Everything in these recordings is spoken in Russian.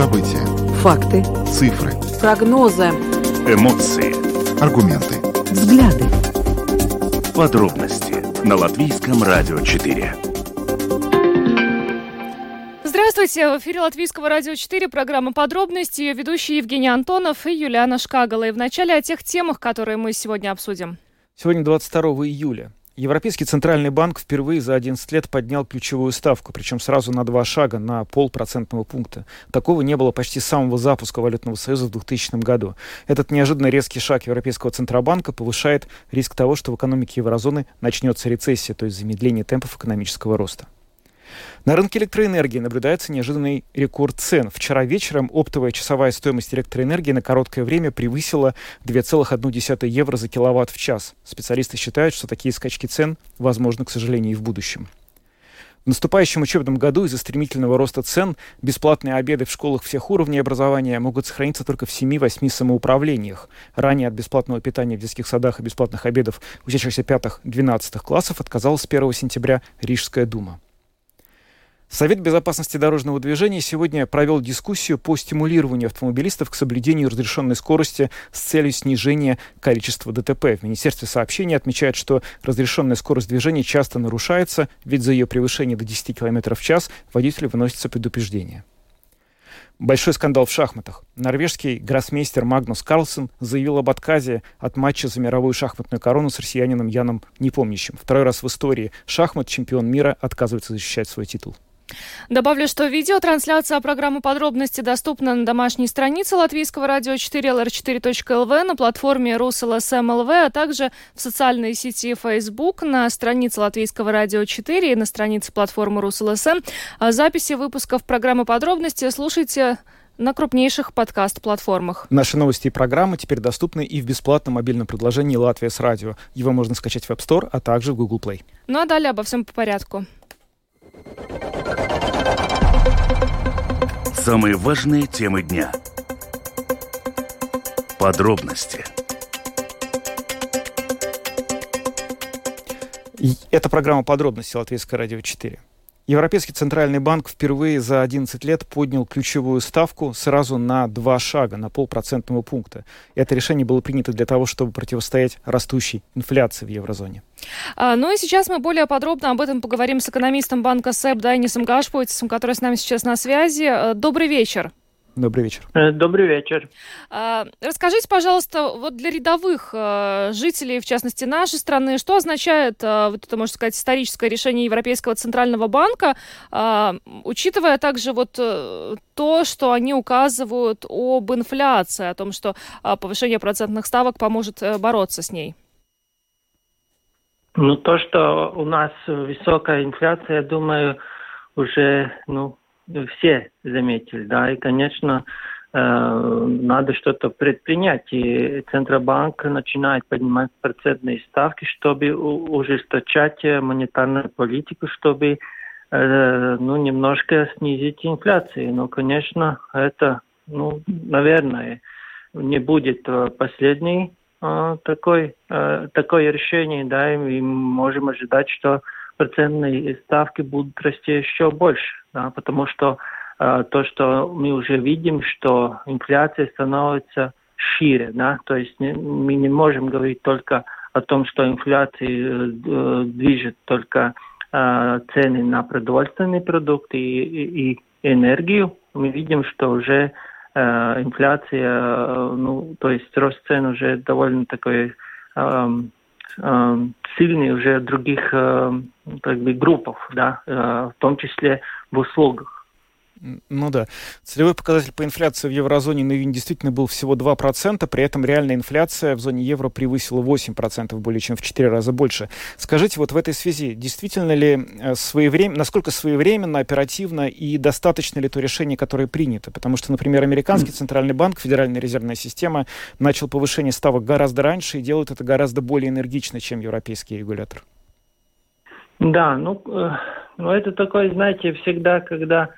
События. Факты. Цифры. Прогнозы. Эмоции. Аргументы. Взгляды. Подробности на Латвийском радио 4. Здравствуйте! В эфире Латвийского радио 4, программа «Подробности», ее ведущие Евгений Антонов и Юлиана Шкагала. И вначале о тех темах, которые мы сегодня обсудим. Сегодня 22 июля. Европейский центральный банк впервые за 11 лет поднял ключевую ставку, причем сразу на два шага, на полпроцентного пункта. Такого не было почти с самого запуска валютного союза в 2000 году. Этот неожиданно резкий шаг Европейского центробанка повышает риск того, что в экономике еврозоны начнется рецессия, то есть замедление темпов экономического роста. На рынке электроэнергии наблюдается неожиданный рекорд цен. Вчера вечером оптовая часовая стоимость электроэнергии на короткое время превысила 2,1 евро за киловатт в час. Специалисты считают, что такие скачки цен возможны, к сожалению, и в будущем. В наступающем учебном году из-за стремительного роста цен бесплатные обеды в школах всех уровней образования могут сохраниться только в 7-8 самоуправлениях. Ранее от бесплатного питания в детских садах и бесплатных обедов учащихся 5-12 классов отказалась с 1 сентября Рижская дума. Совет безопасности дорожного движения сегодня провел дискуссию по стимулированию автомобилистов к соблюдению разрешенной скорости с целью снижения количества ДТП. В Министерстве сообщений отмечают, что разрешенная скорость движения часто нарушается, ведь за ее превышение до 10 км в час водителю выносится предупреждение. Большой скандал в шахматах. Норвежский гроссмейстер Магнус Карлсон заявил об отказе от матча за мировую шахматную корону с россиянином Яном Непомнящим. Второй раз в истории шахмат чемпион мира отказывается защищать свой титул. Добавлю, что видеотрансляция программы «Подробности» доступна на домашней странице Латвийского радио 4 lr4.lv, на платформе Rus.LSM.lv, а также в социальной сети Facebook, на странице Латвийского радио 4 и на странице платформы Rus.LSM. А записи выпусков программы «Подробности» слушайте на крупнейших подкаст-платформах. Наши новости и программы теперь доступны и в бесплатном мобильном предложении «Латвия с радио». Его можно скачать в App Store, а также в Google Play. Ну а далее обо всем по порядку. Самые важные темы дня. Подробности. Это программа «Подробности» Латвийское радио 4. Европейский центральный банк впервые за 11 лет поднял ключевую ставку сразу на два шага, на полпроцентного пункта. Это решение было принято для того, чтобы противостоять растущей инфляции в еврозоне. А, ну и сейчас мы более подробно об этом поговорим с экономистом банка СЭП Дайнисом Гашпуйцем, который с нами сейчас на связи. Э, добрый вечер. Добрый вечер. Э, добрый вечер. А, расскажите, пожалуйста, вот для рядовых э, жителей, в частности нашей страны, что означает, вот это, можно сказать, историческое решение Европейского центрального банка, а, учитывая также вот то, что они указывают об инфляции, о том, что повышение процентных ставок поможет бороться с ней? Ну, то, что у нас высокая инфляция, я думаю, уже, ну, все заметили, да, и, конечно, э, надо что-то предпринять. И Центробанк начинает поднимать процентные ставки, чтобы ужесточать монетарную политику, чтобы э, ну, немножко снизить инфляцию. Но, конечно, это, ну, наверное, не будет последний такой, такое решение, да, и мы можем ожидать, что процентные ставки будут расти еще больше, да, потому что э, то, что мы уже видим, что инфляция становится шире, да, то есть не, мы не можем говорить только о том, что инфляция э, движет только э, цены на продовольственные продукты и, и, и энергию. Мы видим, что уже Э, инфляция, э, ну, то есть рост цен уже довольно такой эм, эм, сильный уже других э, как бы, группах, да, в том числе в услугах. Ну да. Целевой показатель по инфляции в еврозоне на июнь действительно был всего 2%, при этом реальная инфляция в зоне евро превысила 8%, более чем в 4 раза больше. Скажите, вот в этой связи, действительно ли э, своевременно, насколько своевременно, оперативно и достаточно ли то решение, которое принято? Потому что, например, американский центральный банк, Федеральная резервная система, начал повышение ставок гораздо раньше и делает это гораздо более энергично, чем европейский регулятор. Да, ну, э, ну это такое, знаете, всегда, когда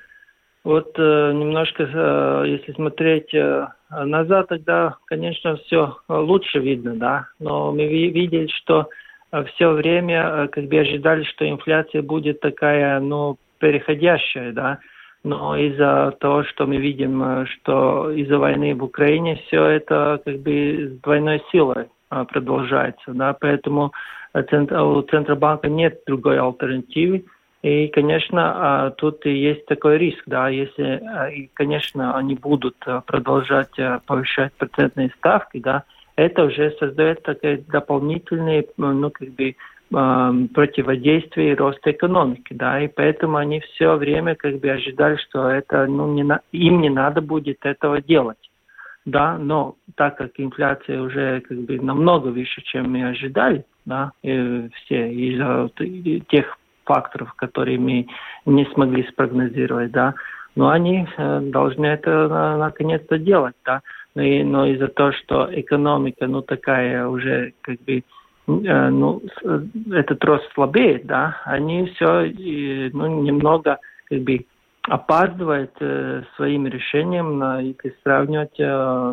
вот э, немножко, э, если смотреть э, назад, тогда, конечно, все лучше видно, да. Но мы видели, что э, все время, э, как бы ожидали, что инфляция будет такая, ну, переходящая, да. но из-за того, что мы видим, э, что из-за войны в Украине все это как бы с двойной силой э, продолжается, да, поэтому у Центробанка нет другой альтернативы. И, конечно, тут и есть такой риск, да, если, и, конечно, они будут продолжать повышать процентные ставки, да, это уже создает такие дополнительные, ну, как бы, противодействие роста экономики, да, и поэтому они все время как бы ожидали, что это, ну, не на, им не надо будет этого делать, да, но так как инфляция уже как бы намного выше, чем мы ожидали, да, и все из-за тех факторов, которые мы не смогли спрогнозировать, да, но они э, должны это наконец-то делать, да, но, и, но из-за того, что экономика, ну, такая уже как бы Э, ну, э, этот рост слабеет, да, они все ну, немного как бы опаздывает э, своим решением, на, если сравнивать э,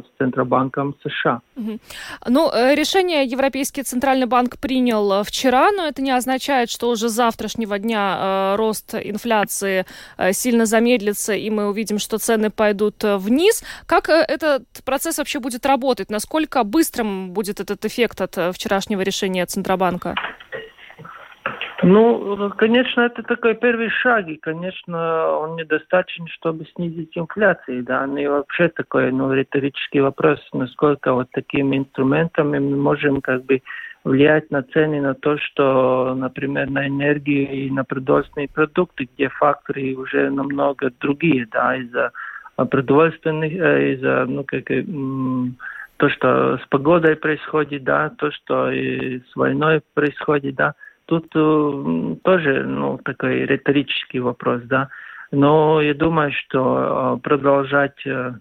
с Центробанком США. Угу. Ну, э, решение Европейский Центральный банк принял э, вчера, но это не означает, что уже с завтрашнего дня э, рост инфляции э, сильно замедлится, и мы увидим, что цены пойдут э, вниз. Как этот процесс вообще будет работать? Насколько быстрым будет этот эффект от вчерашнего решения Центробанка? Ну, конечно, это такой первый шаг, и, конечно, он недостаточен, чтобы снизить инфляцию, да, ну и вообще такой, ну, риторический вопрос, насколько вот такими инструментами мы можем, как бы, влиять на цены, на то, что, например, на энергию и на продовольственные продукты, где факторы уже намного другие, да, из-за продовольственных, э, из-за, ну, как, то, что с погодой происходит, да, то, что и с войной происходит, да, Тут э, тоже ну, такой риторический вопрос, да. Но я думаю, что э, продолжать, э,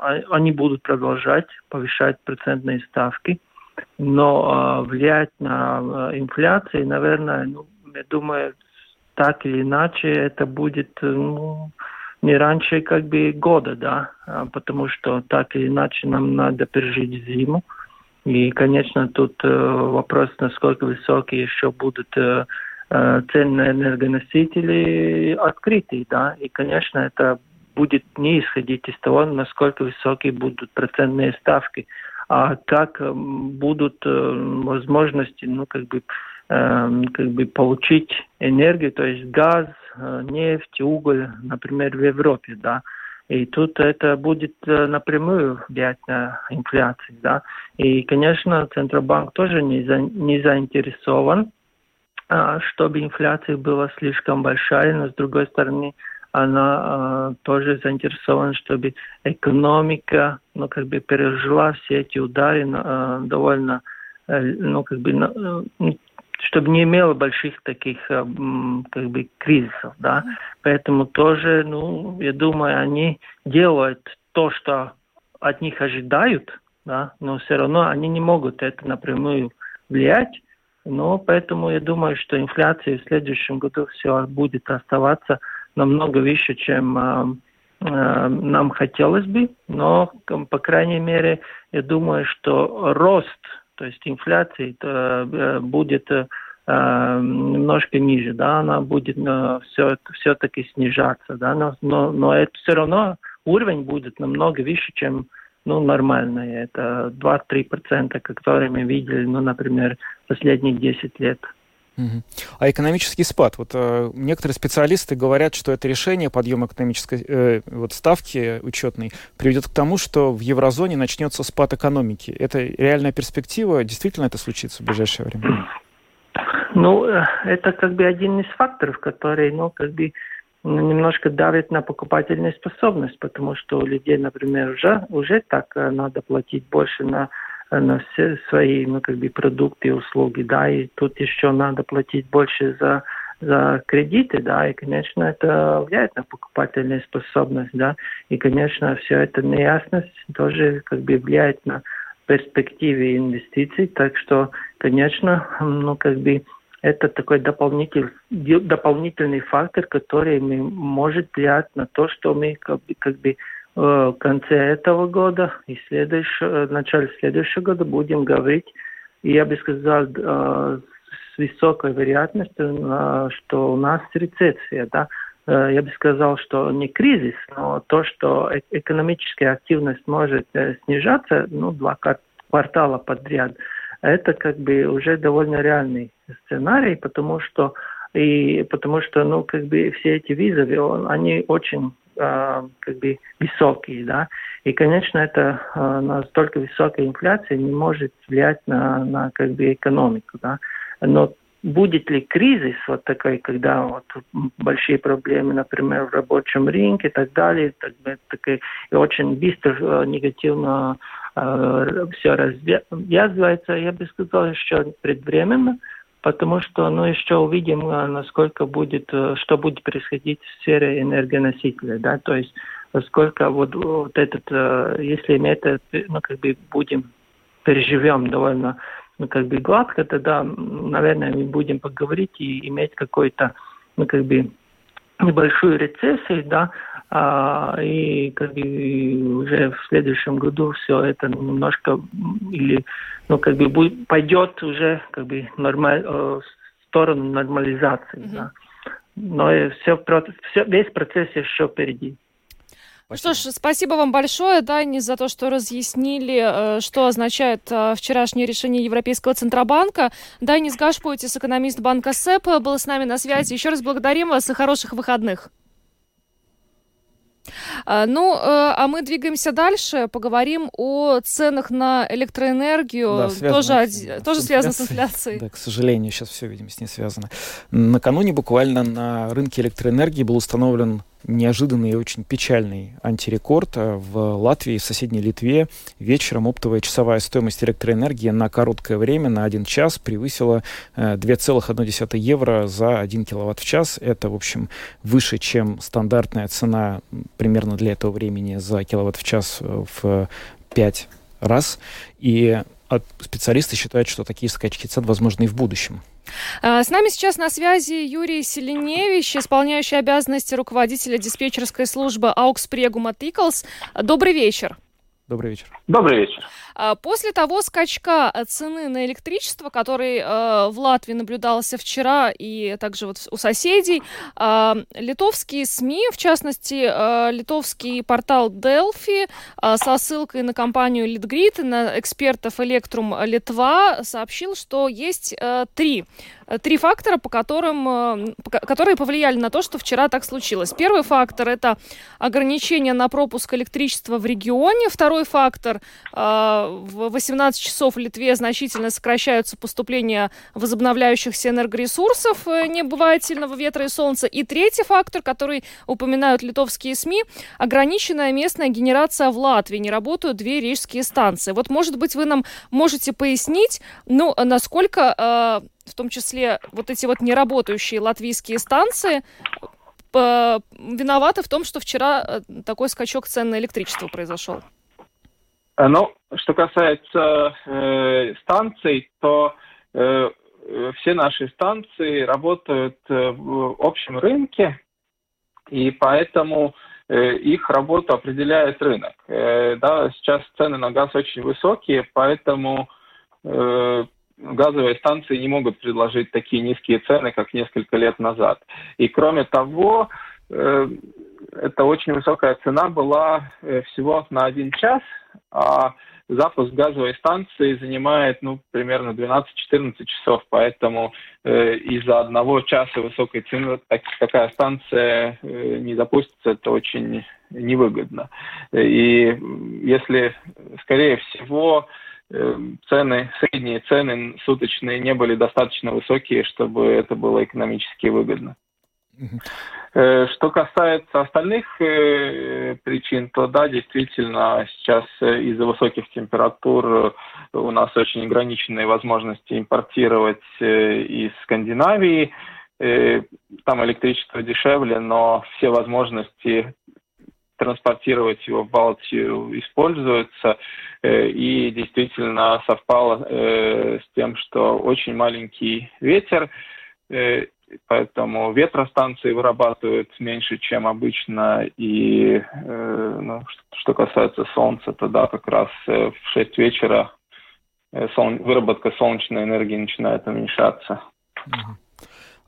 а, они будут продолжать повышать процентные ставки, но влиять на инфляцию, наверное, ну, я думаю, так или иначе это будет ну, не раньше как бы года, да, а, потому что так или иначе нам надо пережить зиму. И, конечно, тут э, вопрос, насколько высокие еще будут э, э, цены на энергоносители открытые, да, и, конечно, это будет не исходить из того, насколько высокие будут процентные ставки, а как будут возможности, ну, как бы, как бы получить энергию, то есть газ, нефть, уголь, например, в Европе, да, и тут это будет э, напрямую влиять на инфляцию. Да? И, конечно, Центробанк тоже не, за, не заинтересован, а, чтобы инфляция была слишком большая, но с другой стороны, она а, тоже заинтересована, чтобы экономика, ну, как бы пережила все эти удары а, довольно, э, ну, как бы, ну, чтобы не имело больших таких э, как бы кризисов, да. Поэтому тоже, ну, я думаю, они делают то, что от них ожидают, да, но все равно они не могут это напрямую влиять. Но поэтому я думаю, что инфляция в следующем году все будет оставаться намного выше, чем э, э, нам хотелось бы. Но, по крайней мере, я думаю, что рост то есть инфляция э, будет э, немножко ниже, да, она будет э, все, все-таки снижаться, да, но, но, но это все равно уровень будет намного выше, чем ну, нормальный. Это 2-3%, которые мы видели, ну, например, последние 10 лет. А экономический спад? Вот э, некоторые специалисты говорят, что это решение подъема экономической э, вот ставки учетной приведет к тому, что в еврозоне начнется спад экономики. Это реальная перспектива? Действительно это случится в ближайшее время? Ну, э, это как бы один из факторов, который, ну, как бы немножко давит на покупательную способность, потому что у людей, например, уже, уже так э, надо платить больше на на все свои, ну, как бы, продукты и услуги, да, и тут еще надо платить больше за, за кредиты, да, и, конечно, это влияет на покупательную способность, да, и, конечно, все это неясность тоже, как бы, влияет на перспективы инвестиций, так что, конечно, ну, как бы, это такой дополнительный, дополнительный фактор, который может влиять на то, что мы как бы, как бы в конце этого года и следующего, э, в начале следующего года будем говорить, и я бы сказал, э, с высокой вероятностью, что у нас рецессия, да, э, я бы сказал, что не кризис, но то, что экономическая активность может снижаться, ну, два квартала подряд, это как бы уже довольно реальный сценарий, потому что и потому что, ну, как бы все эти визовы, они очень э, как бы высокие, да, и, конечно, это э, настолько высокая инфляция не может влиять на, на как бы экономику, да, но будет ли кризис вот такой, когда вот большие проблемы, например, в рабочем рынке и так далее, так, так, и очень быстро э, негативно э, все развязывается, я бы сказал, еще предвременно, потому что ну, еще увидим, э, насколько будет, э, что будет происходить в сфере энергоносителя, да, то есть сколько вот, вот этот, э, если мы это, ну, как бы будем, переживем довольно ну, как бы гладко, тогда, наверное, мы будем поговорить и иметь какой-то, ну, как бы, небольшую рецессию, да, а, и как бы уже в следующем году все это немножко или ну как бы будет, пойдет уже как бы нормаль, э, в сторону нормализации, mm-hmm. да. Но все, все, весь процесс еще впереди. Спасибо. Что ж, спасибо вам большое, Дани, за то, что разъяснили, э, что означает э, вчерашнее решение Европейского Центробанка. Данис Гашпойтис, экономист банка СЭП, был с нами на связи. Еще раз благодарим вас и хороших выходных. А, ну, э, а мы двигаемся дальше, поговорим о ценах на электроэнергию. Да, тоже, с, тоже с связано с инфляцией. Да, к сожалению, сейчас все, видимо, с ней связано. Накануне буквально на рынке электроэнергии был установлен неожиданный и очень печальный антирекорд. Э, в Латвии, в соседней Литве вечером оптовая часовая стоимость электроэнергии на короткое время, на один час, превысила 2,1 э, евро за 1 киловатт в час. Это, в общем, выше, чем стандартная цена примерно для этого времени за киловатт в час э, в 5 раз. И специалисты считают, что такие скачки цен возможны и в будущем. А, с нами сейчас на связи Юрий Селеневич, исполняющий обязанности руководителя диспетчерской службы Аукспрегума Тиклс. Добрый вечер. Добрый вечер. Добрый вечер. А, после того скачка цены на электричество, который э, в Латвии наблюдался вчера и также вот у соседей, э, литовские СМИ, в частности, э, литовский портал Delphi э, со ссылкой на компанию Litgrid, на экспертов Electrum Литва, сообщил, что есть э, три три фактора, по которым, которые повлияли на то, что вчера так случилось. Первый фактор – это ограничение на пропуск электричества в регионе. Второй фактор в 18 часов в Литве значительно сокращаются поступления возобновляющихся энергоресурсов, э, не бывает сильного ветра и солнца. И третий фактор, который упоминают литовские СМИ, ограниченная местная генерация в Латвии. Не работают две рижские станции. Вот, может быть, вы нам можете пояснить, ну, насколько э, в том числе вот эти вот неработающие латвийские станции э, виноваты в том, что вчера такой скачок цен на электричество произошел? Э, ну, что касается э, станций, то э, все наши станции работают э, в общем рынке, и поэтому э, их работу определяет рынок. Э, да, сейчас цены на газ очень высокие, поэтому э, газовые станции не могут предложить такие низкие цены, как несколько лет назад. И кроме того, э, это очень высокая цена была э, всего на один час, а запуск газовой станции занимает ну, примерно 12-14 часов, поэтому э, из-за одного часа высокой цены так, такая станция э, не запустится, это очень невыгодно. И если, скорее всего, э, цены, средние цены суточные не были достаточно высокие, чтобы это было экономически выгодно. Э, что касается остальных э, причин, то да, действительно, сейчас э, из-за высоких температур у нас очень ограниченные возможности импортировать из Скандинавии. Там электричество дешевле, но все возможности транспортировать его в Балтию используются. И действительно совпало с тем, что очень маленький ветер поэтому ветростанции вырабатывают меньше, чем обычно, и э, ну, что касается солнца, то да, как раз э, в 6 вечера э, выработка солнечной энергии начинает уменьшаться.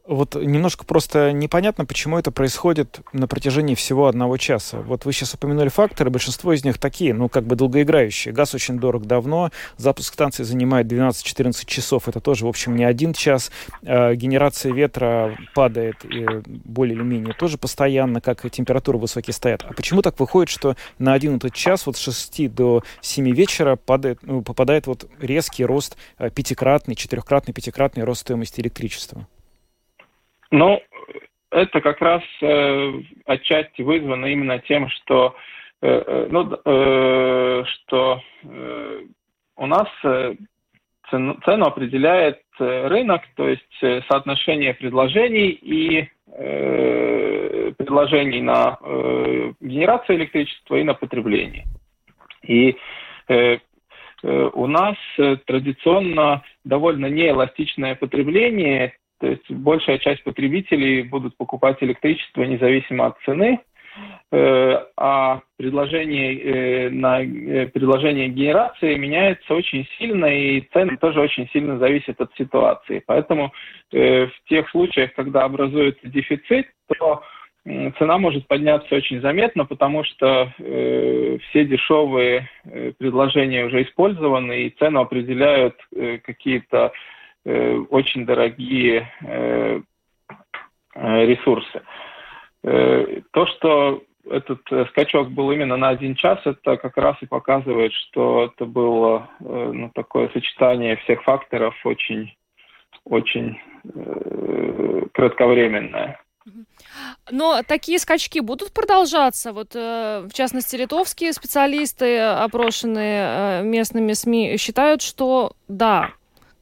Вот немножко просто непонятно, почему это происходит на протяжении всего одного часа. Вот вы сейчас упомянули факторы, большинство из них такие, ну, как бы долгоиграющие. Газ очень дорог давно, запуск станции занимает 12-14 часов, это тоже, в общем, не один час. Э, генерация ветра падает э, более или менее тоже постоянно, как и температуры высокие стоят. А почему так выходит, что на один этот час, вот с 6 до 7 вечера падает, ну, попадает вот резкий рост, э, пятикратный, четырехкратный, пятикратный рост стоимости электричества? Ну, это как раз э, отчасти вызвано именно тем, что, э, э ну, э, что э, у нас э, цену, цену определяет э, рынок, то есть соотношение предложений и э, предложений на э, генерацию электричества и на потребление. И э у нас традиционно довольно неэластичное потребление, то есть большая часть потребителей будут покупать электричество независимо от цены, э, а предложение э, на э, предложение генерации меняется очень сильно, и цены тоже очень сильно зависят от ситуации. Поэтому в тех случаях, когда образуется дефицит, то цена может подняться очень заметно, потому что все дешевые предложения уже использованы, и цену определяют какие-то Э, очень дорогие э, э, ресурсы. То, что этот скачок был именно на один час, это как раз и показывает, что это было ну, такое сочетание всех факторов очень, очень кратковременное. Но такие скачки будут продолжаться. Вот, в частности, литовские специалисты, опрошенные местными СМИ, считают, что да,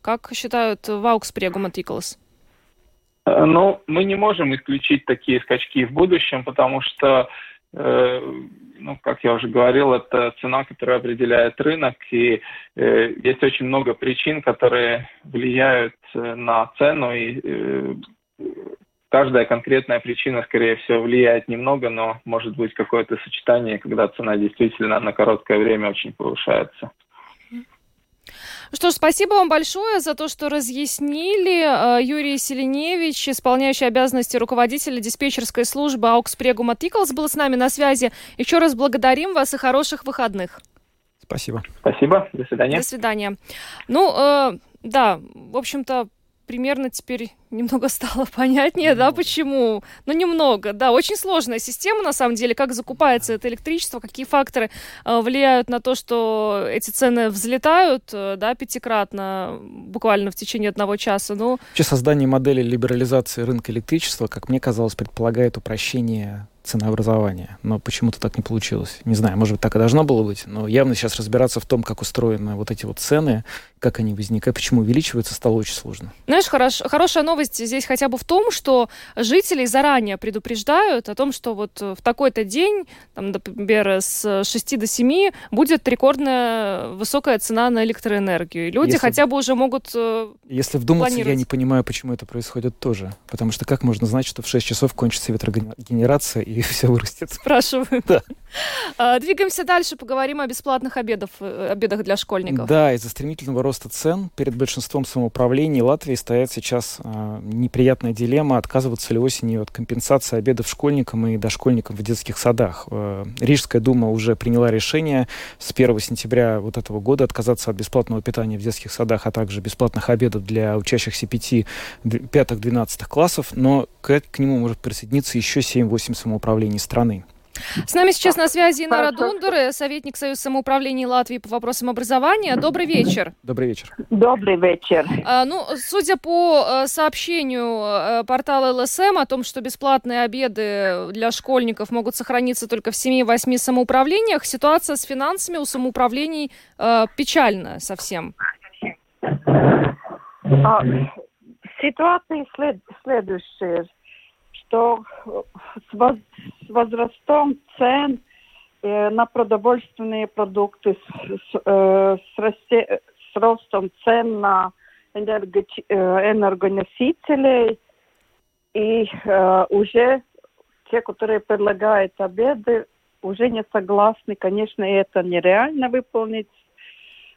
как считают в Аукспрегум Антиклас? Э, ну, мы не можем исключить такие скачки в будущем, потому что, э, ну, как я уже говорил, это цена, которая определяет рынок, и э, есть очень много причин, которые влияют э, на цену, и э, каждая конкретная причина, скорее всего, влияет немного, но может быть какое-то сочетание, когда цена действительно на короткое время очень повышается. Что ж, спасибо вам большое за то, что разъяснили. Э, Юрий Селеневич, исполняющий обязанности руководителя диспетчерской службы Аукспрегума Тиклс, был с нами на связи. Еще раз благодарим вас и хороших выходных. Спасибо. Спасибо. До свидания. До свидания. Ну, э, да, в общем-то, примерно теперь немного стало понятнее, немного. да, почему. Ну, немного, да. Очень сложная система, на самом деле, как закупается это электричество, какие факторы э, влияют на то, что эти цены взлетают, э, да, пятикратно, буквально в течение одного часа. Ну... Вообще создание модели либерализации рынка электричества, как мне казалось, предполагает упрощение ценообразования. Но почему-то так не получилось. Не знаю, может быть, так и должно было быть, но явно сейчас разбираться в том, как устроены вот эти вот цены, как они возникают, почему увеличиваются, стало очень сложно. Знаешь, хорош, хорошая новость здесь хотя бы в том, что жителей заранее предупреждают о том, что вот в такой-то день, там, например, с 6 до 7 будет рекордная высокая цена на электроэнергию. И люди если, хотя бы уже могут э, Если вдуматься, я не понимаю, почему это происходит тоже. Потому что как можно знать, что в 6 часов кончится ветрогенерация и все вырастет? Спрашиваю. Да. А, двигаемся дальше, поговорим о бесплатных обедах, э, обедах для школьников. Да, из-за стремительного роста роста цен перед большинством самоуправлений Латвии стоит сейчас э, неприятная дилемма, отказываться ли осенью от компенсации обедов школьникам и дошкольникам в детских садах. Э, Рижская дума уже приняла решение с 1 сентября вот этого года отказаться от бесплатного питания в детских садах, а также бесплатных обедов для учащихся 5-12 классов, но к, к нему может присоединиться еще 7-8 самоуправлений страны. С нами сейчас на связи Инара Дундур, советник Союза самоуправления Латвии по вопросам образования. Добрый вечер. Добрый вечер. Добрый вечер. А, ну, судя по э, сообщению э, портала ЛСМ о том, что бесплатные обеды для школьников могут сохраниться только в 7-8 самоуправлениях, ситуация с финансами у самоуправлений э, печальна совсем. А, ситуация след, следующая что с, воз, с возрастом цен э, на продовольственные продукты, с, э, с, расте, с ростом цен на энерго, э, энергоносители, и э, уже те, которые предлагают обеды, уже не согласны. Конечно, это нереально выполнить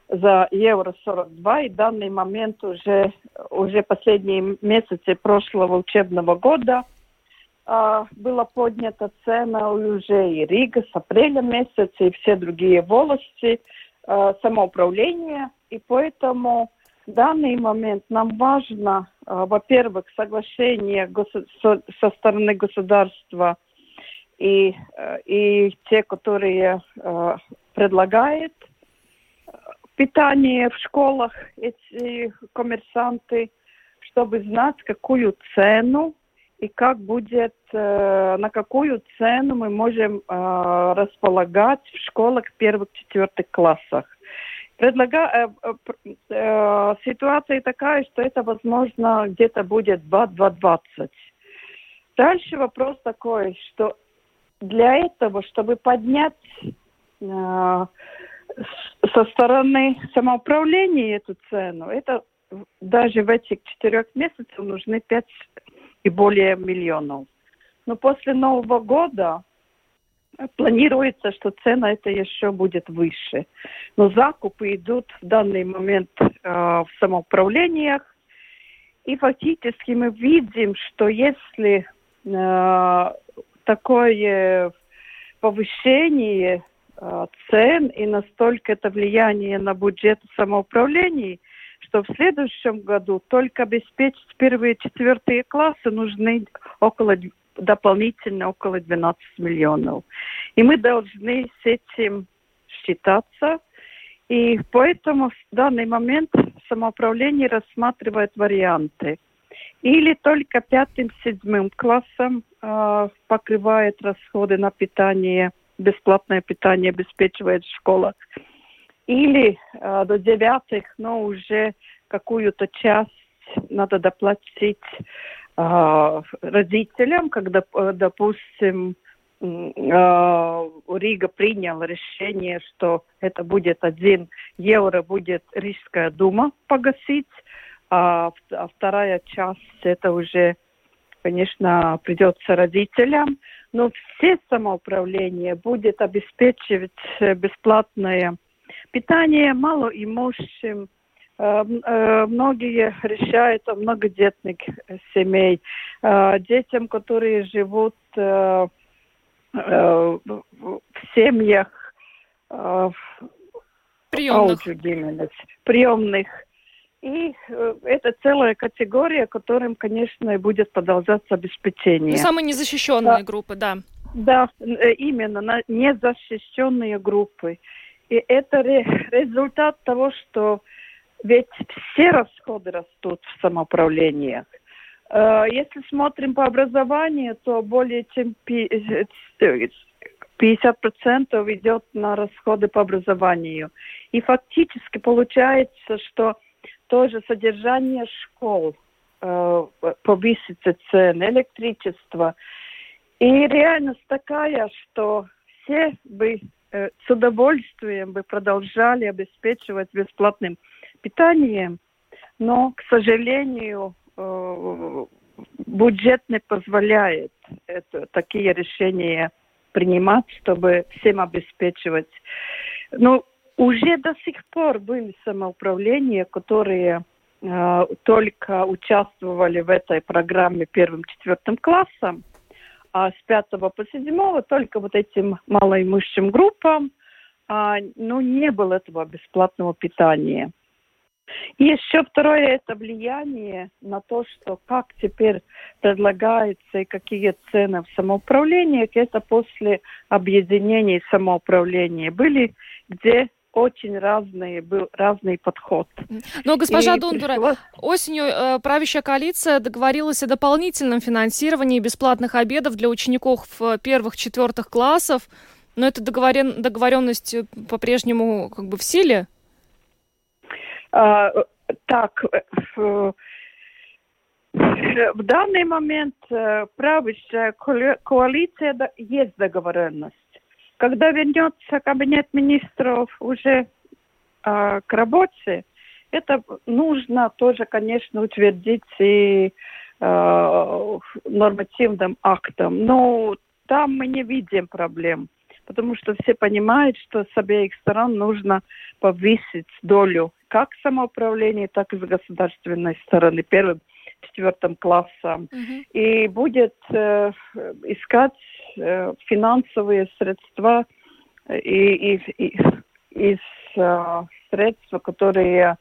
за евро 42, и в данный момент уже, уже последние месяцы прошлого учебного года была поднята цена уже и Рига с апреля месяца, и все другие волости а, самоуправления, и поэтому в данный момент нам важно, а, во-первых, соглашение со, стороны государства и, а, и те, которые а, предлагают питание в школах, эти коммерсанты, чтобы знать, какую цену и как будет, э, на какую цену мы можем э, располагать в школах первых-четвертых классах. Предлага... Э, ситуация такая, что это возможно где-то будет 2-2,20. Дальше вопрос такой, что для этого, чтобы поднять со стороны самоуправления эту цену, это даже в этих четырех месяцах нужны пять и более миллионов. Но после Нового года планируется, что цена это еще будет выше. Но закупы идут в данный момент э, в самоуправлениях. И фактически мы видим, что если э, такое повышение Э, цен и настолько это влияние на бюджет самоуправлений, что в следующем году только обеспечить первые четвертые классы нужны около дополнительно около 12 миллионов. И мы должны с этим считаться. И поэтому в данный момент самоуправление рассматривает варианты. Или только пятым-седьмым классом э, покрывает расходы на питание – бесплатное питание обеспечивает в школах. Или э, до девятых, но уже какую-то часть надо доплатить э, родителям, когда, э, допустим, э, Рига принял решение, что это будет один евро, будет Рижская дума погасить, а, а вторая часть это уже, конечно, придется родителям. Но все самоуправление будет обеспечивать э, бесплатное питание малоимущим. Э, э, многие решают о многодетных семей, детям, которые живут в семьях приемных. приемных и э, это целая категория, которым, конечно, будет продолжаться обеспечение. Ну, самые незащищенные да. группы, да. Да, э, именно, на незащищенные группы. И это ре результат того, что ведь все расходы растут в самоуправлениях. Э, если смотрим по образованию, то более чем 50% идет на расходы по образованию. И фактически получается, что тоже содержание школ э, повысится цены, электричество. И реальность такая, что все бы с удовольствием бы продолжали обеспечивать бесплатным питанием, но, к сожалению, э, бюджет не позволяет это, такие решения принимать, чтобы всем обеспечивать. Ну, уже до сих пор были самоуправления, которые э, только участвовали в этой программе первым-четвертым классом, а с пятого по седьмого только вот этим малоимущим группам, а, ну, не было этого бесплатного питания. И еще второе это влияние на то, что как теперь предлагается и какие цены в самоуправлении, это после объединения самоуправления. Были, где очень разный, был разный подход. Но, госпожа и Дундура, пришлось... осенью э, правящая коалиция договорилась о дополнительном финансировании бесплатных обедов для учеников в первых-четвертых классов. Но эта договорен... договоренность по-прежнему как бы в силе? А, так, э, в данный момент э, правящая коалиция есть договоренность. Когда вернется кабинет министров уже э, к работе, это нужно тоже, конечно, утвердить и э, нормативным актом. Но там мы не видим проблем. потому что все понимают, что с обеих сторон нужно повысить долю как самоуправления, так и с государственной стороны первым четвертым классом. Мгм. И будет э, искать э, финансовые средства э, и, и- и- из э, средств, которые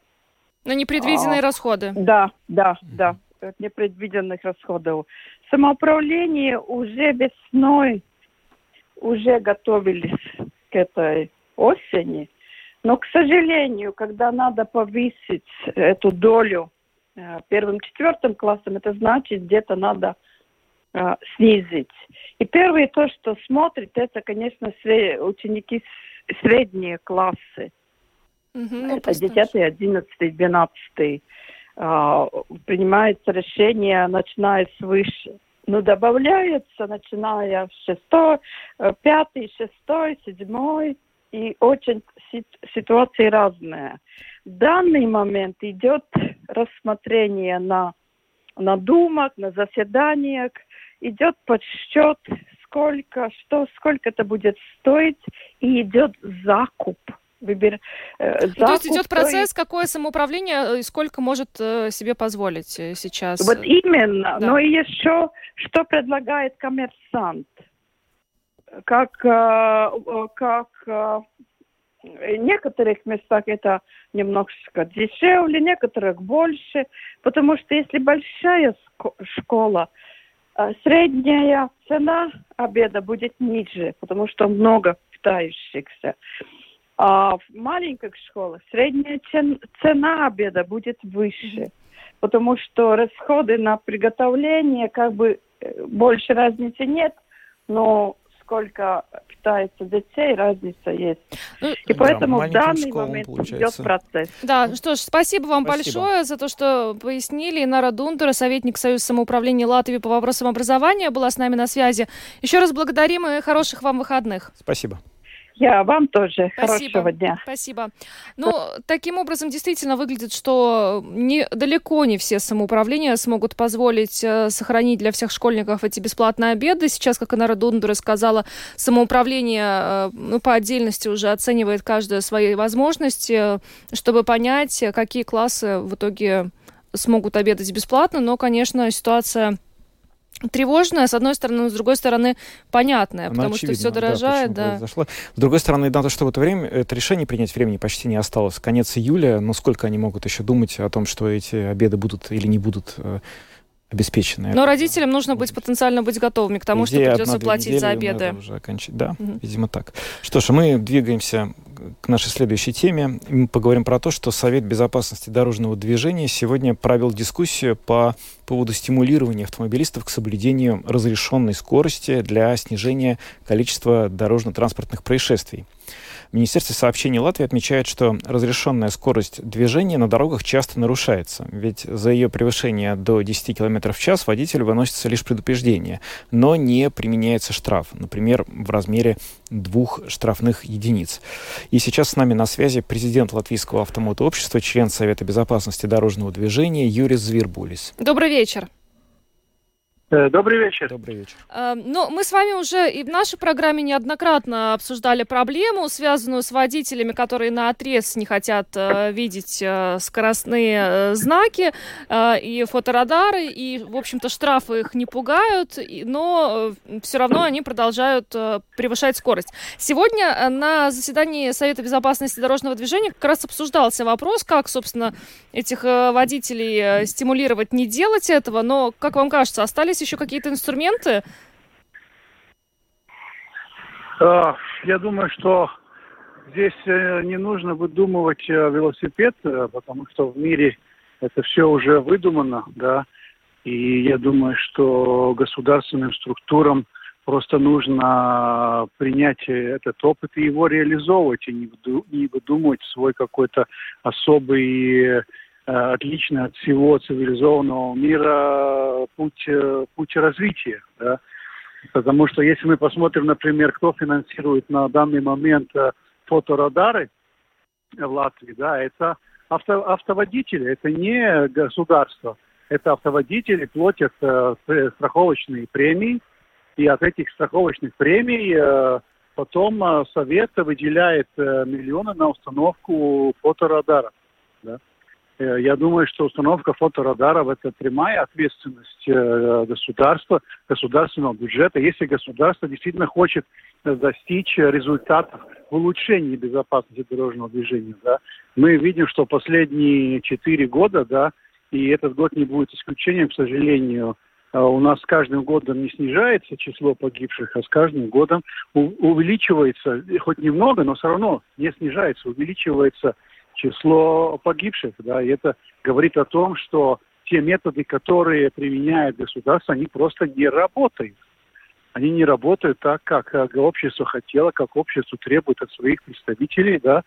На непредвиденные А. расходы. да, да, да, от непредвиденных расходов. Самоуправление уже весной уже готовились к этой осени, но, к сожалению, когда надо повысить эту долю э, первым четвертым классом, это значит где-то надо э, снизить. И первое то, что смотрит, это, конечно, сре- ученики с- средние классы. Мгм, ну, Это постарше. 10, 11, 12. А, принимается решение, начиная свыше. Ну, добавляется, начиная с 6, 5, 6, 7, и очень си- ситуации разные. В данный момент идет рассмотрение на, на думах, на заседаниях, идет подсчет, сколько, что, сколько это будет стоить, и идет закуп. Выбир, э, Ну, то есть закуп, идет процесс, какое самоуправление э, и сколько может э, себе позволить э, сейчас. Вот именно. Да. Но и еще, что предлагает коммерсант? Как, э, э, как э, в некоторых местах это немножко дешевле, некоторых больше, потому что если большая школа, средняя цена обеда будет ниже, потому что много питающихся. А в маленьких школах средняя цен- цена обеда будет выше, потому что расходы на приготовление как бы больше разницы нет, но сколько питается детей, разница есть. Ну, И Да, поэтому в данный школам, момент идет получается. процесс. Да, что ж, спасибо вам Спасибо. большое за то, что пояснили. Инара Дундура, советник Союза самоуправления Латвии по вопросам образования, была с нами на связи. Еще раз благодарим и хороших вам выходных. Спасибо. Я вам тоже Спасибо. хорошего дня. Спасибо. Ну, таким образом, действительно выглядит, что не, далеко не все самоуправления смогут позволить э, сохранить для всех школьников эти бесплатные обеды. Сейчас, как Инара Дундура сказала, самоуправление э, ну, по отдельности уже оценивает каждое свои возможности, э, чтобы понять, э, какие классы в итоге смогут обедать бесплатно. Но, конечно, ситуация тревожная, с одной стороны, но с другой стороны, понятная, Она потому что очевидна, все да, дорожает, да. произошло. С другой стороны, на то, что в это время это решение принять времени почти не осталось. Конец июля, но сколько они могут еще думать о том, что эти обеды будут или не будут обеспечены? Но родителям нужно быть потенциально быть готовыми к тому, что Идея придется одна-две платить за обеды. уже окончать. Да, Мгм. видимо так. Что ж, мы двигаемся к нашей следующей теме. Мы поговорим про то, что Совет безопасности дорожного движения сегодня провел дискуссию по поводу стимулирования автомобилистов к соблюдению разрешенной скорости для снижения количества дорожно-транспортных происшествий. В Министерстве сообщений Латвии отмечает, что разрешенная скорость движения на дорогах часто нарушается, ведь за ее превышение до 10 км в час водителю выносится лишь предупреждение, но не применяется штраф, например, в размере двух штрафных единиц. И сейчас с нами на связи президент Латвийского автомотообщества, член Совета безопасности дорожного движения Юрис Звирбулис. Добрый вечер. Э, Добрый вечер. Добрый вечер. Э, Ну, мы с вами уже и в нашей программе неоднократно обсуждали проблему, связанную с водителями, которые на отрез не хотят э, видеть э, скоростные э, знаки э, и фоторадары, и, в общем-то, штрафы их не пугают, и- но все равно они продолжают э, превышать скорость. Сегодня на заседании Совета безопасности дорожного движения как раз обсуждался вопрос, как, собственно, этих э, водителей э, стимулировать не делать этого, но, как вам кажется, остались еще какие-то инструменты? Э, Я думаю, что здесь э, не нужно выдумывать э, велосипед, потому что в мире это все уже выдумано, да. И я думаю, что государственным структурам просто нужно принять этот опыт и его реализовывать, и не выдумывать свой какой-то особый, отличный от всего цивилизованного мира путь, э, путь развития, да. Потому что если мы посмотрим, например, кто финансирует на данный момент э, фоторадары в Латвии, да, это авто, автоводители, это не государство. Это автоводители платят э, страховочные премии, и от этих страховочных премий э, потом э, Совет выделяет э, миллионы на установку фоторадаров. Да? Э, Я думаю, что установка фоторадаров – это прямая ответственность э, государства, государственного бюджета. Если государство действительно хочет э, достичь результатов в улучшении безопасности дорожного движения, да, мы видим, что последние четыре года, да, и этот год не будет исключением, к сожалению, у нас с каждым годом не снижается число погибших, а с каждым годом увеличивается, хоть немного, но все равно не снижается, увеличивается число погибших. Да, и это говорит о том, что те методы, которые применяет государство, они просто не работают. Они не работают так, как э, общество хотело, как общество требует от своих представителей, да.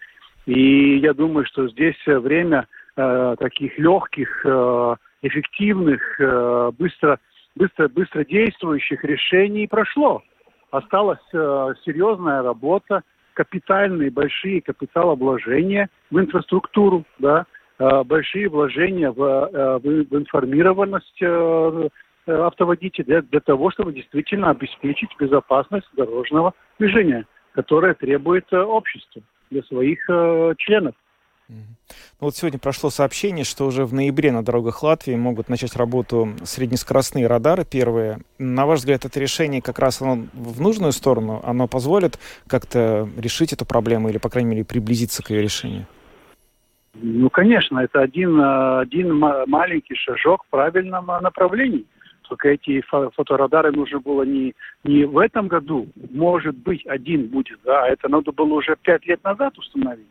И я думаю, что здесь время э, таких легких, э, эффективных, э, быстро, быстро, быстро действующих решений прошло. Осталась э, серьезная работа, капитальные большие капиталовложения в инфраструктуру, да, э, большие вложения в, э, в, информированность э, автоводителей для, для того, чтобы действительно обеспечить безопасность дорожного движения, которое требует общество для своих членов. Ну, вот сегодня прошло сообщение, что уже в ноябре на дорогах Латвии могут начать работу среднескоростные радары первые. На ваш взгляд, это решение как раз оно в нужную сторону? Оно позволит как-то решить эту проблему или, по крайней мере, приблизиться к ее решению? Ну, конечно, это один, один ма- маленький шажок в правильном э, направлении. Только эти фо- фоторадары нужно было не, не в этом году, может быть, один будет, да, а это надо было уже пять лет назад установить.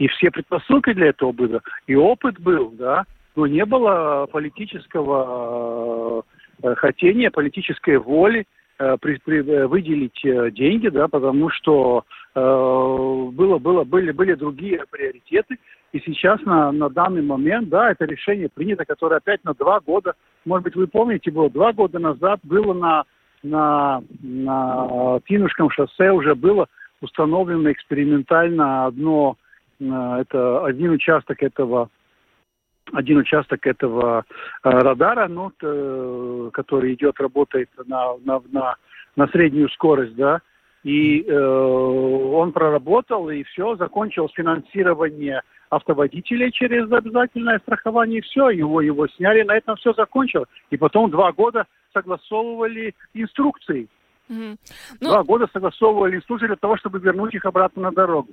И все предпосылки для этого были, и опыт был, да, но не было политического э, хотения, политической воли э, при- при- э, выделить э, деньги, да, потому что э, было, было, были, были другие приоритеты. И сейчас на, на данный момент, да, это решение принято, которое опять на два года, может быть, вы помните, было два года назад, было на, на, на Тинушском шоссе уже было установлено экспериментально одно, э, это один участок этого один участок этого э, радара, ну, который идет, работает на, на, на, на среднюю скорость, да, и э, он проработал, и все, закончилось финансирование автоводителей через обязательное страхование, и все, его, его сняли, на этом все закончилось. И потом два года согласовывали инструкции. Мгм. Ну, Два года согласовывали инструкции для того, чтобы вернуть их обратно на дорогу.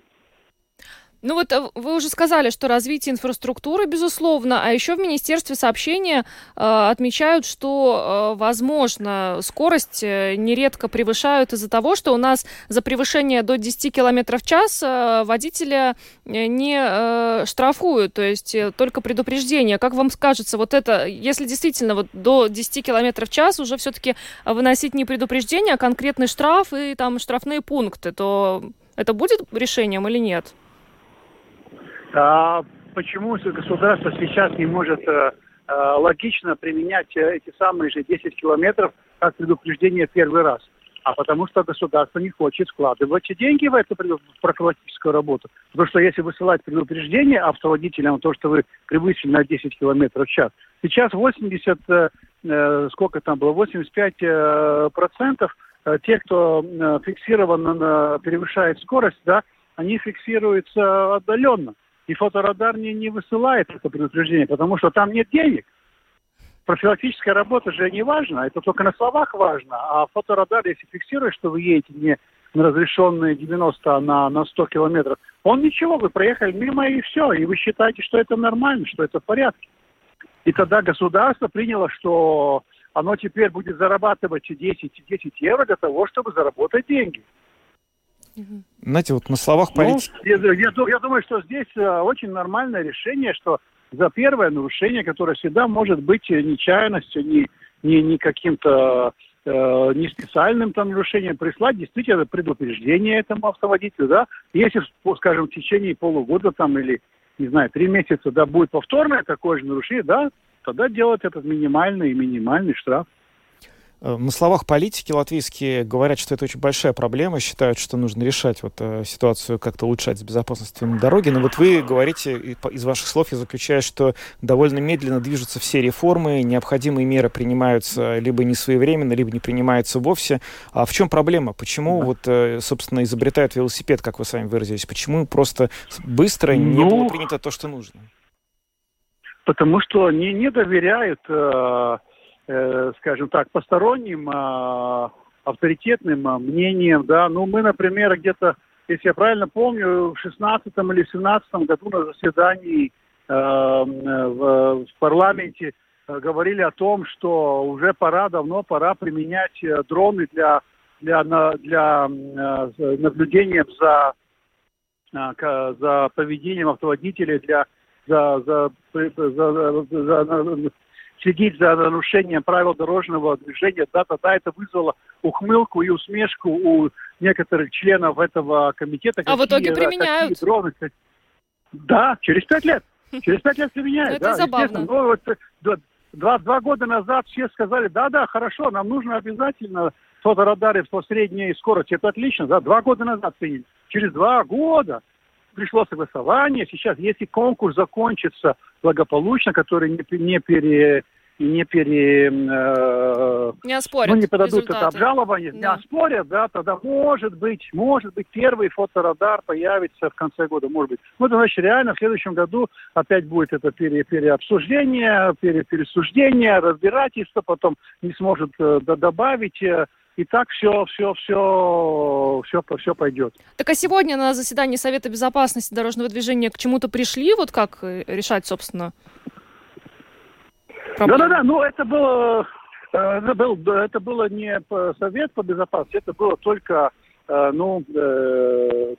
Ну вот э, вы уже сказали, что развитие инфраструктуры, безусловно, а еще в Министерстве сообщения э, отмечают, что, э, возможно, скорость э, нередко превышают из-за того, что у нас за превышение до 10 км в час э, водителя э, не э, штрафуют, то есть э, только предупреждение. Как вам кажется, вот это, если действительно вот до 10 км в час уже все-таки выносить не предупреждение, а конкретный штраф и там штрафные пункты, то это будет решением или нет? А почему государство сейчас не может э, э, логично применять э, эти самые же 10 километров как предупреждение первый раз? А потому что государство не хочет вкладывать деньги в эту профилактическую работу. Потому что если высылать предупреждение автоводителям о том, что вы превысили на 10 километров в час, сейчас 80, э, э, сколько там было, 85 э, процентов тех, кто фиксированно превышает скорость, да, они фиксируются отдаленно. И фоторадар не, не высылает это предупреждение, потому что там нет денег. Профилактическая работа же не важна, это только на словах важно. А фоторадар, если фиксирует, что вы едете не на разрешенные 90, а на, на 100 километров, он ничего, вы проехали мимо и все. И вы считаете, что это нормально, что это в порядке. И тогда государство приняло, что оно теперь будет зарабатывать 10, 10 евро для того, чтобы заработать деньги. Знаете, вот на словах Ну, политики... я, я ду- я думаю, что здесь э, очень нормальное решение, что за первое нарушение, которое всегда может быть э, нечаянностью, не, не, не каким-то э, не специальным там нарушением, прислать действительно предупреждение этому автоводителю, да. Если, скажем, в течение полугода там или, не знаю, три месяца, да, будет повторное такое же нарушение, да, тогда делать этот минимальный минимальный штраф. Э, на словах политики латвийские говорят, что это очень большая проблема, считают, что нужно решать вот э, ситуацию, как-то улучшать безопасность на дороге. Но вот вы говорите, из ваших слов я заключаю, что довольно медленно движутся все реформы, необходимые меры принимаются либо не своевременно, либо не принимаются вовсе. А в чем проблема? Почему да. вот, э, собственно, изобретают велосипед, как вы сами выразились? Почему просто быстро ну, не было принято то, что нужно? Потому что они не доверяют э, э, скажем так, посторонним э, авторитетным э, мнением, да. Ну, мы, например, где-то, если я правильно помню, в 16 или 17 году на заседании э, в, в парламенте э, говорили о том, что уже пора, давно пора применять э, дроны для, для, для э, наблюдения за, э, за поведением автоводителей, для за, за, за, за, за следить за нарушением правил дорожного движения, да-да-да, это вызвало ухмылку и усмешку у некоторых членов этого комитета. А какие, в итоге применяют? Дроны, да, через пять лет. Через пять лет применяют. Ну, это да, забавно. Ну, вот, два, два года назад все сказали, да-да, хорошо, нам нужно обязательно фоторадары по средней скорости. Это отлично, да, два года назад приняли. Через два года пришло согласование. Сейчас, если конкурс закончится благополучно, который не, не пере не пере... Э, не оспорят ну, не подадут результаты. это обжалование, да. не оспорят, да, тогда может быть, может быть, первый фоторадар появится в конце года, может быть. Ну, это значит, реально в следующем году опять будет это пере, переобсуждение, пере, пересуждение, разбирательство, потом не сможет э, добавить. Э, и так все, все, все, все, все пойдет. Так а сегодня на заседании Совета безопасности дорожного движения к чему-то пришли, вот как э, решать, собственно? Да-да-да, ну это было, э, это, был, это было не Совет по безопасности, это было только э, ну,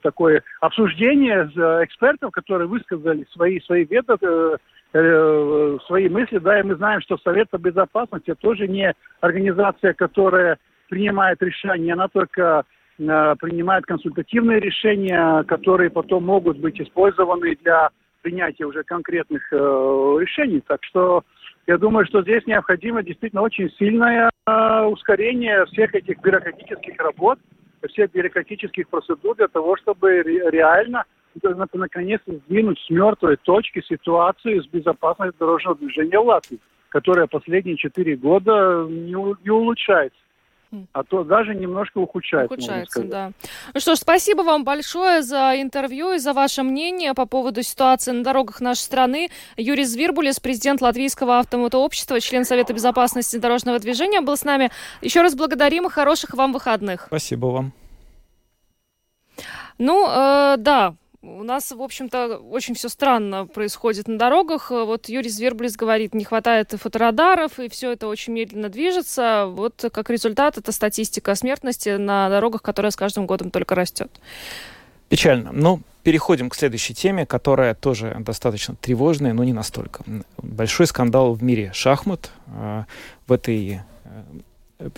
такое обсуждение экспертов, которые высказали свои, свои веды, свои мысли, да, и мы знаем, что Совет по безопасности тоже не организация, которая принимает решения, она только э, принимает консультативные решения, которые потом могут быть использованы для принятия уже конкретных э, решений. Так что я думаю, что здесь необходимо действительно очень сильное э, ускорение всех этих бюрократических работ, всех бюрократических процедур для того, чтобы ре- реально наконец сдвинуть с мертвой точки ситуацию с безопасностью дорожного движения в Латвии, которая последние четыре года не улучшается а то даже немножко ухудшается. Ухудшается, да. Ну что ж, спасибо вам большое за интервью и за ваше мнение по поводу ситуации на дорогах нашей страны. Юрий Звирбулис, президент Латвийского автомотообщества, член Совета безопасности дорожного движения, был с нами. Еще раз благодарим и хороших вам выходных. Спасибо вам. Ну, э, да, у нас, в общем-то, очень все странно происходит на дорогах. Вот Юрий Зверблис говорит, не хватает фоторадаров, и все это очень медленно движется. Вот как результат, это статистика смертности на дорогах, которая с каждым годом только растет. Печально. Но переходим к следующей теме, которая тоже достаточно тревожная, но не настолько. Большой скандал в мире шахмат. А, в этой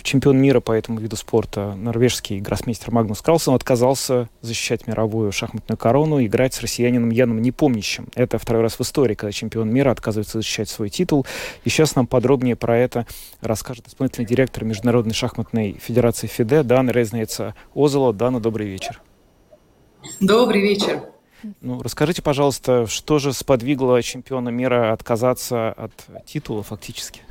чемпион мира по этому виду спорта, норвежский гроссмейстер Магнус Карлсон, отказался защищать мировую шахматную корону и играть с россиянином Яном Непомнящим. Это второй раз в истории, когда чемпион мира отказывается защищать свой титул. И сейчас нам подробнее про это расскажет исполнительный директор Международной шахматной федерации ФИДЕ Дана Резнейца Озело. Дана, добрый вечер. Добрый вечер. Ну, расскажите, пожалуйста, что же сподвигло чемпиона мира отказаться от титула фактически?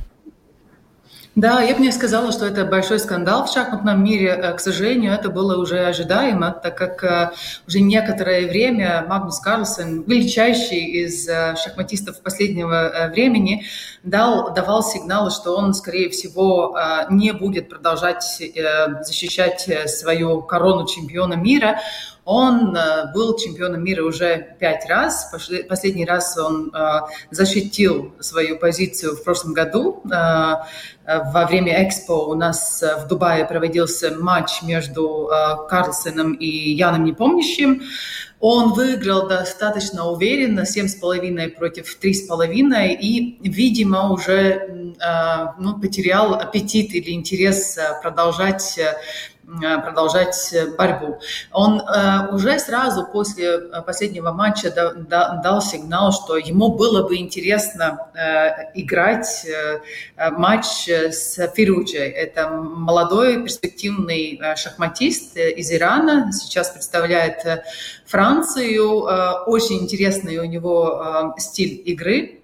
Да, я бы не сказала, что это большой скандал в шахматном мире. Э, к сожалению, это было уже ожидаемо, так как э, уже некоторое время Магнус Карлсон, величайший из э, шахматистов последнего времени, дал, давал сигналы, что он, скорее всего, не будет продолжать защищать свою корону чемпиона мира. Он э, был чемпионом мира уже пять раз. Последний раз он э, защитил свою позицию в прошлом году. Э, во время Экспо у нас в Дубае проводился матч между Карлсоном и Яном Непомнящим. Он выиграл достаточно уверенно, 7,5 против 3,5, и, видимо, уже ну, потерял аппетит или интерес продолжать продолжать борьбу. Он уже сразу после последнего матча дал сигнал, что ему было бы интересно играть матч с Фиручи. Это молодой перспективный шахматист из Ирана, сейчас представляет Францию. Очень интересный у него стиль игры.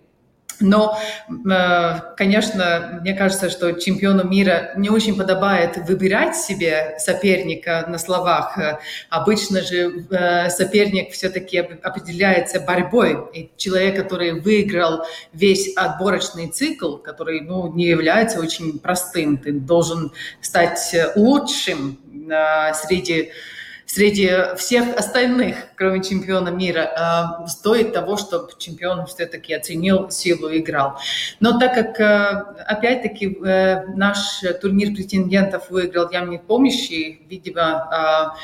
Но, э, конечно, мне кажется, что чемпиону мира не очень подобает выбирать себе соперника на словах. Обычно же э, соперник все-таки определяется борьбой. И человек, который выиграл весь отборочный цикл, который ну, не является очень простым, ты должен стать лучшим э, среди среди всех остальных, кроме чемпиона мира, э, стоит того, чтобы чемпион все-таки оценил силу и играл. Но так как, э, опять-таки, э, наш турнир претендентов выиграл Ямник Помощи, видимо,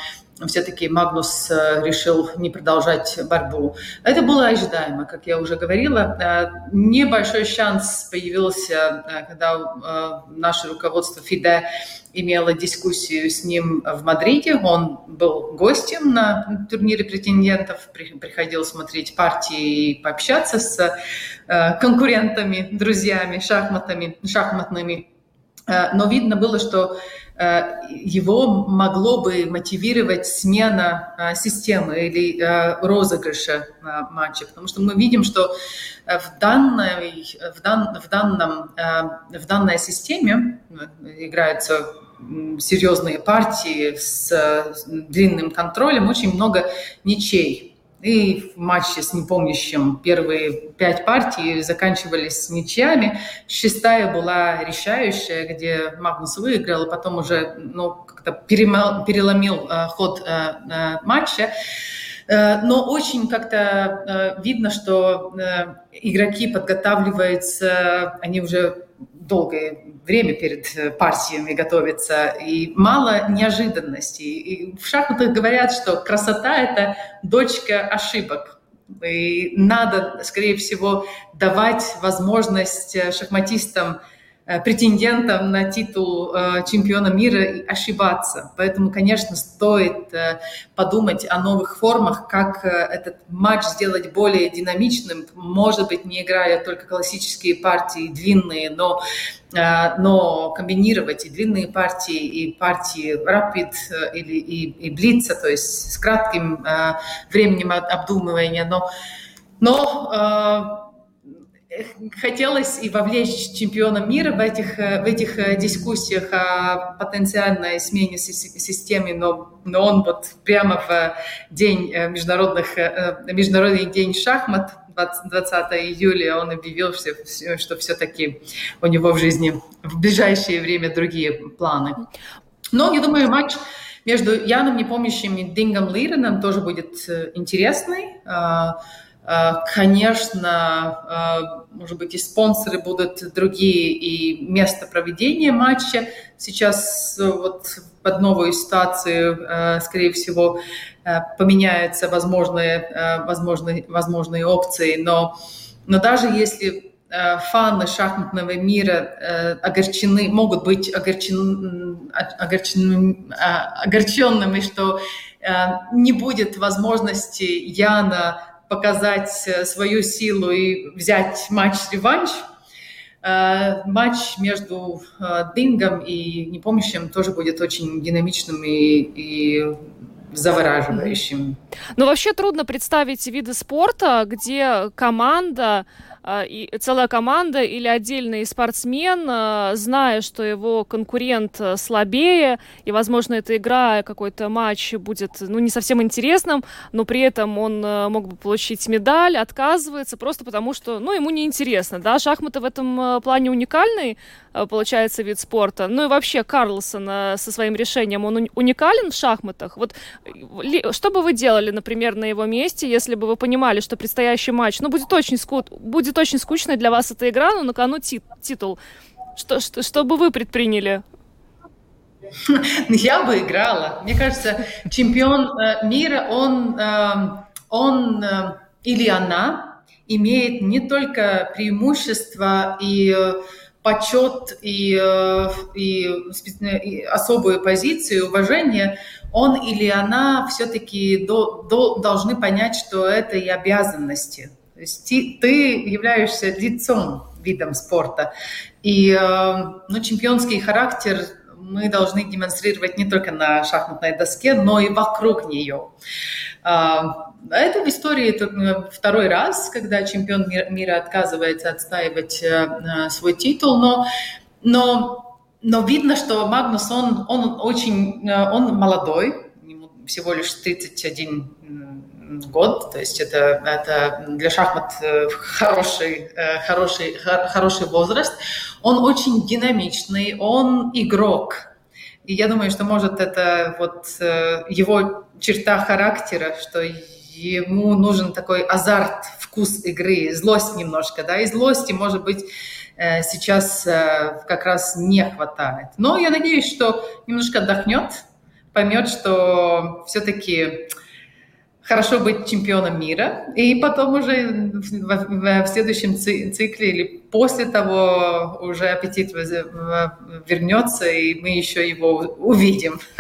все-таки Магнус решил не продолжать борьбу. Это было ожидаемо, как я уже говорила. Небольшой шанс появился, когда наше руководство ФИДЕ имела дискуссию с ним в Мадриде. Он был гостем на турнире претендентов, приходил смотреть партии и пообщаться с э, конкурентами, друзьями, шахматами, шахматными. Э, но видно было, что э, его могло бы мотивировать смена системы или розыгрыша матча, потому что мы видим, что в данной, в, дан, в, данном, в данной системе играются серьезные партии с длинным контролем, очень много ничей. И в матче с непомнящим первые пять партий заканчивались ничьями. Шестая была решающая, где Магнус выиграл, и потом уже ну, как-то переломил э, ход э, э, матча. Э, но очень как-то э, видно, что э, игроки подготавливаются, они уже долгое время перед э, партиями готовиться, и мало неожиданностей. И в шахматах говорят, что красота — это дочка ошибок. И надо, скорее всего, давать возможность э, шахматистам — претендентом на титул э, чемпиона мира ошибаться. Поэтому, конечно, стоит э, подумать о новых формах, как этот матч сделать более динамичным. Может быть, не играя только классические партии длинные, но но комбинировать и длинные партии, и партии rapid или и, и блица, то есть с кратким временем обдумывания. Но, но хотелось и вовлечь чемпиона мира в этих, э, в этих э, дискуссиях о потенциальной смене системы, но, но он вот прямо в день э, международных, Международный день шахмат 20, 20 июля он объявил, что, что все-таки у него в жизни в ближайшее время другие планы. Но я думаю, матч между Яном Непомнящим и Дингом Лиреном тоже будет интересный. Конечно, может быть, и спонсоры будут другие, и место проведения матча. Сейчас э, вот под новую ситуацию, скорее всего, поменяются возможные, возможные, возможные опции. Но, но даже если фаны шахматного мира огорчены, могут быть огорчены, огорчены, огорченными, что не будет возможности Яна показать э, свою силу и взять матч-реванш. Э, матч между э, Дингом и Непомнящим тоже будет очень динамичным и, и завораживающим. Ну, вообще трудно представить виды спорта, где команда и целая команда или отдельный спортсмен, а, зная, что его конкурент а, слабее, и, возможно, эта игра, какой-то матч будет, ну, не совсем интересным, но при этом он мог бы получить медаль, отказывается просто потому, что, ну, ему неинтересно, да, шахматы в этом плане уникальный, получается, вид спорта. Ну и вообще Карлсон со своим решением, он уникален в шахматах. Вот что бы вы делали, например, на его месте, если бы вы понимали, что предстоящий матч, ну, будет очень, ску... будет будет очень скучной для вас эта игра, но на кону ти- титул. Что, что, что бы вы предприняли? Я бы играла. Мне кажется, чемпион э, мира, он, э, он э, или она имеет не только преимущества и почет и, и, и особую позицию, уважение, он или она все-таки до, до, должны понять, что это и обязанности. То есть ты, являешься лицом видом спорта. И ну, чемпионский характер мы должны демонстрировать не только на шахматной доске, но и вокруг нее. А, это в истории это второй раз, когда чемпион мира отказывается отстаивать э, свой титул, но, но, но видно, что Магнус, он, он очень, э, он молодой, ему всего лишь 31 год, то есть это, это для шахмат э, хороший, хороший, хороший возраст. Он очень динамичный, он игрок. И я думаю, что может это вот его черта характера, что ему нужен такой азарт, вкус игры, злость немножко, да, и злости, может быть, э, сейчас э, как раз не хватает. Но я надеюсь, что немножко отдохнет, поймет, что все-таки хорошо быть чемпионом мира, и потом уже в, в, в следующем цикле или после того уже аппетит вернется, и мы еще его увидим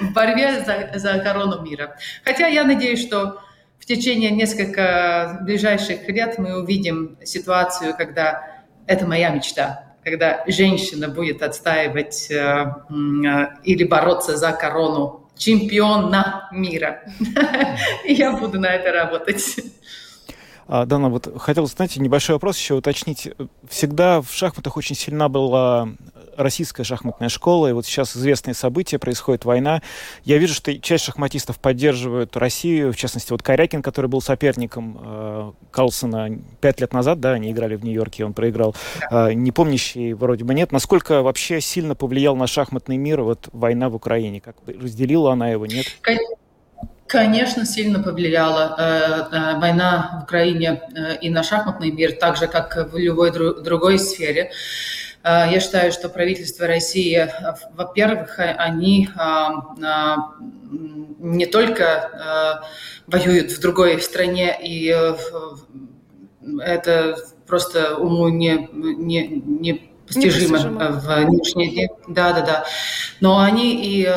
в борьбе за, за корону мира. Хотя я надеюсь, что в течение нескольких ближайших лет мы увидим ситуацию, когда это моя мечта, когда женщина будет отстаивать э, э, или бороться за корону чемпиона мира. Я буду на это работать. А, Дана, вот хотел, знаете, небольшой вопрос еще уточнить. Всегда в шахматах очень сильна была российская шахматная школа, и вот сейчас известные события, происходит война. Я вижу, что часть шахматистов поддерживают Россию, в частности, вот Корякин, который был соперником э, Карлсона пять лет назад, да, они играли в Нью-Йорке, он проиграл. Э, не помнящий вроде бы нет. Насколько вообще сильно повлиял на шахматный мир вот война в Украине? Как разделила она его, нет? Конечно, сильно повлияла э, э, война в Украине э, и на шахматный мир, так же, как в любой дру- другой сфере. Я считаю, что правительство России, во-первых, они э, не только воюют в другой стране, и это просто уму не, не, не постижимо в нынешние дни. Да, да, да. Но они и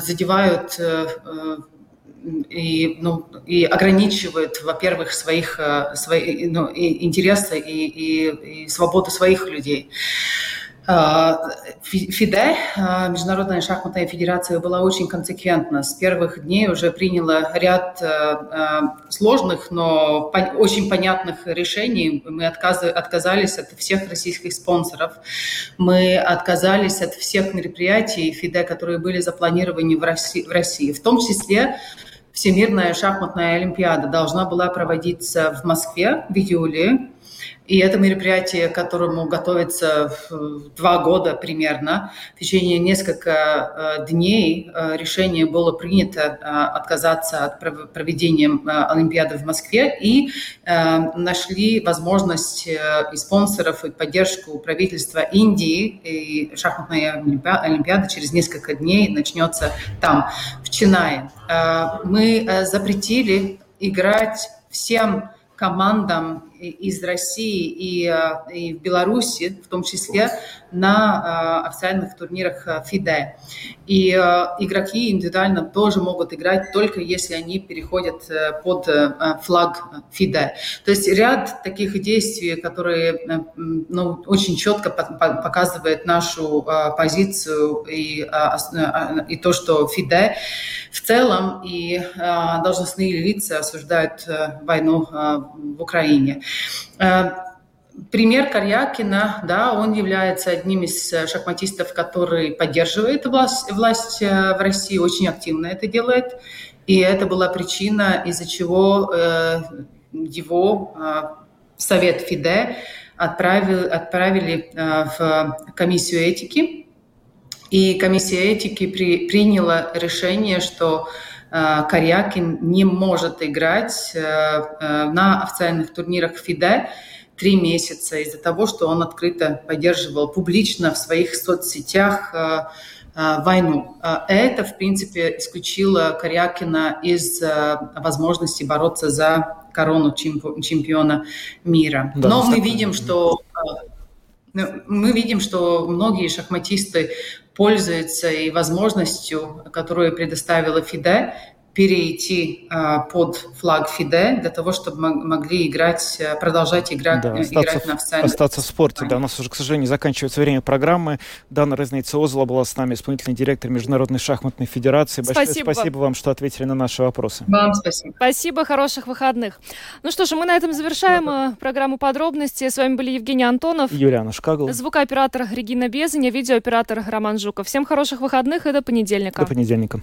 задевают и, ну, и ограничивают, во-первых, своих, свои, ну, и интересы и, и, и свободу своих людей. А, ФИДЕ, а, Международная шахматная федерация, была очень консеквентна. С первых дней уже приняла ряд а, сложных, но очень понятных решений. Мы отказались от всех российских спонсоров. Мы отказались от всех мероприятий ФИДЕ, которые были запланированы в России. В, том числе Всемирная шахматная олимпиада должна была проводиться в Москве в июле и это мероприятие, к которому готовится два года примерно, в течение нескольких э, дней э, решение было принято э, отказаться от проведения Олимпиады в Москве и нашли возможность и спонсоров, и поддержку правительства Индии. И шахматная Олимпиада через несколько дней начнется там, в Чинае. Мы запретили играть всем командам из России и, э, и в Беларуси, в том числе, на э, официальных турнирах э, ФИДЕ. И игроки индивидуально тоже могут играть только если они переходят под флаг ФИДЕ. То есть ряд таких действий, которые ну, очень четко показывают нашу позицию и, и то, что ФИДЕ в целом и должностные лица осуждают войну в Украине. Пример Карьякина, да, он является одним из э, шахматистов, который поддерживает власть, власть э, в России, очень активно это делает. И это была причина, из-за чего э, его э, совет ФИДЕ отправил, отправили э, в комиссию этики. И комиссия этики при, приняла решение, что Э, Карьякин не может играть э, э, на официальных турнирах ФИДЕ три месяца из-за того, что он открыто поддерживал публично в своих соцсетях войну. Это, в принципе, исключило Корякина из возможности бороться за корону чемпиона мира. Да, Но мы видим, что Ну, мы видим, что многие шахматисты пользуются и возможностью, которую предоставила ФИДЕ, перейти э, под флаг ФИДЕ для того, чтобы могли играть, э, продолжать играть, да, э, остаться, играть на официальном Остаться в спорте, да. У нас уже, к сожалению, заканчивается время программы. Дана Резница Озла была с нами, исполнительный директор Международной шахматной федерации. Большое спасибо. спасибо вам, что ответили на наши вопросы. Вам спасибо. Спасибо, хороших выходных. Ну что ж, мы на этом завершаем да. программу подробности. С вами были Евгений Антонов. Юлиана Шкагл. Звукооператор Регина Безаня, видеооператор Роман Жуков. Всем хороших выходных и до понедельника. До понедельника.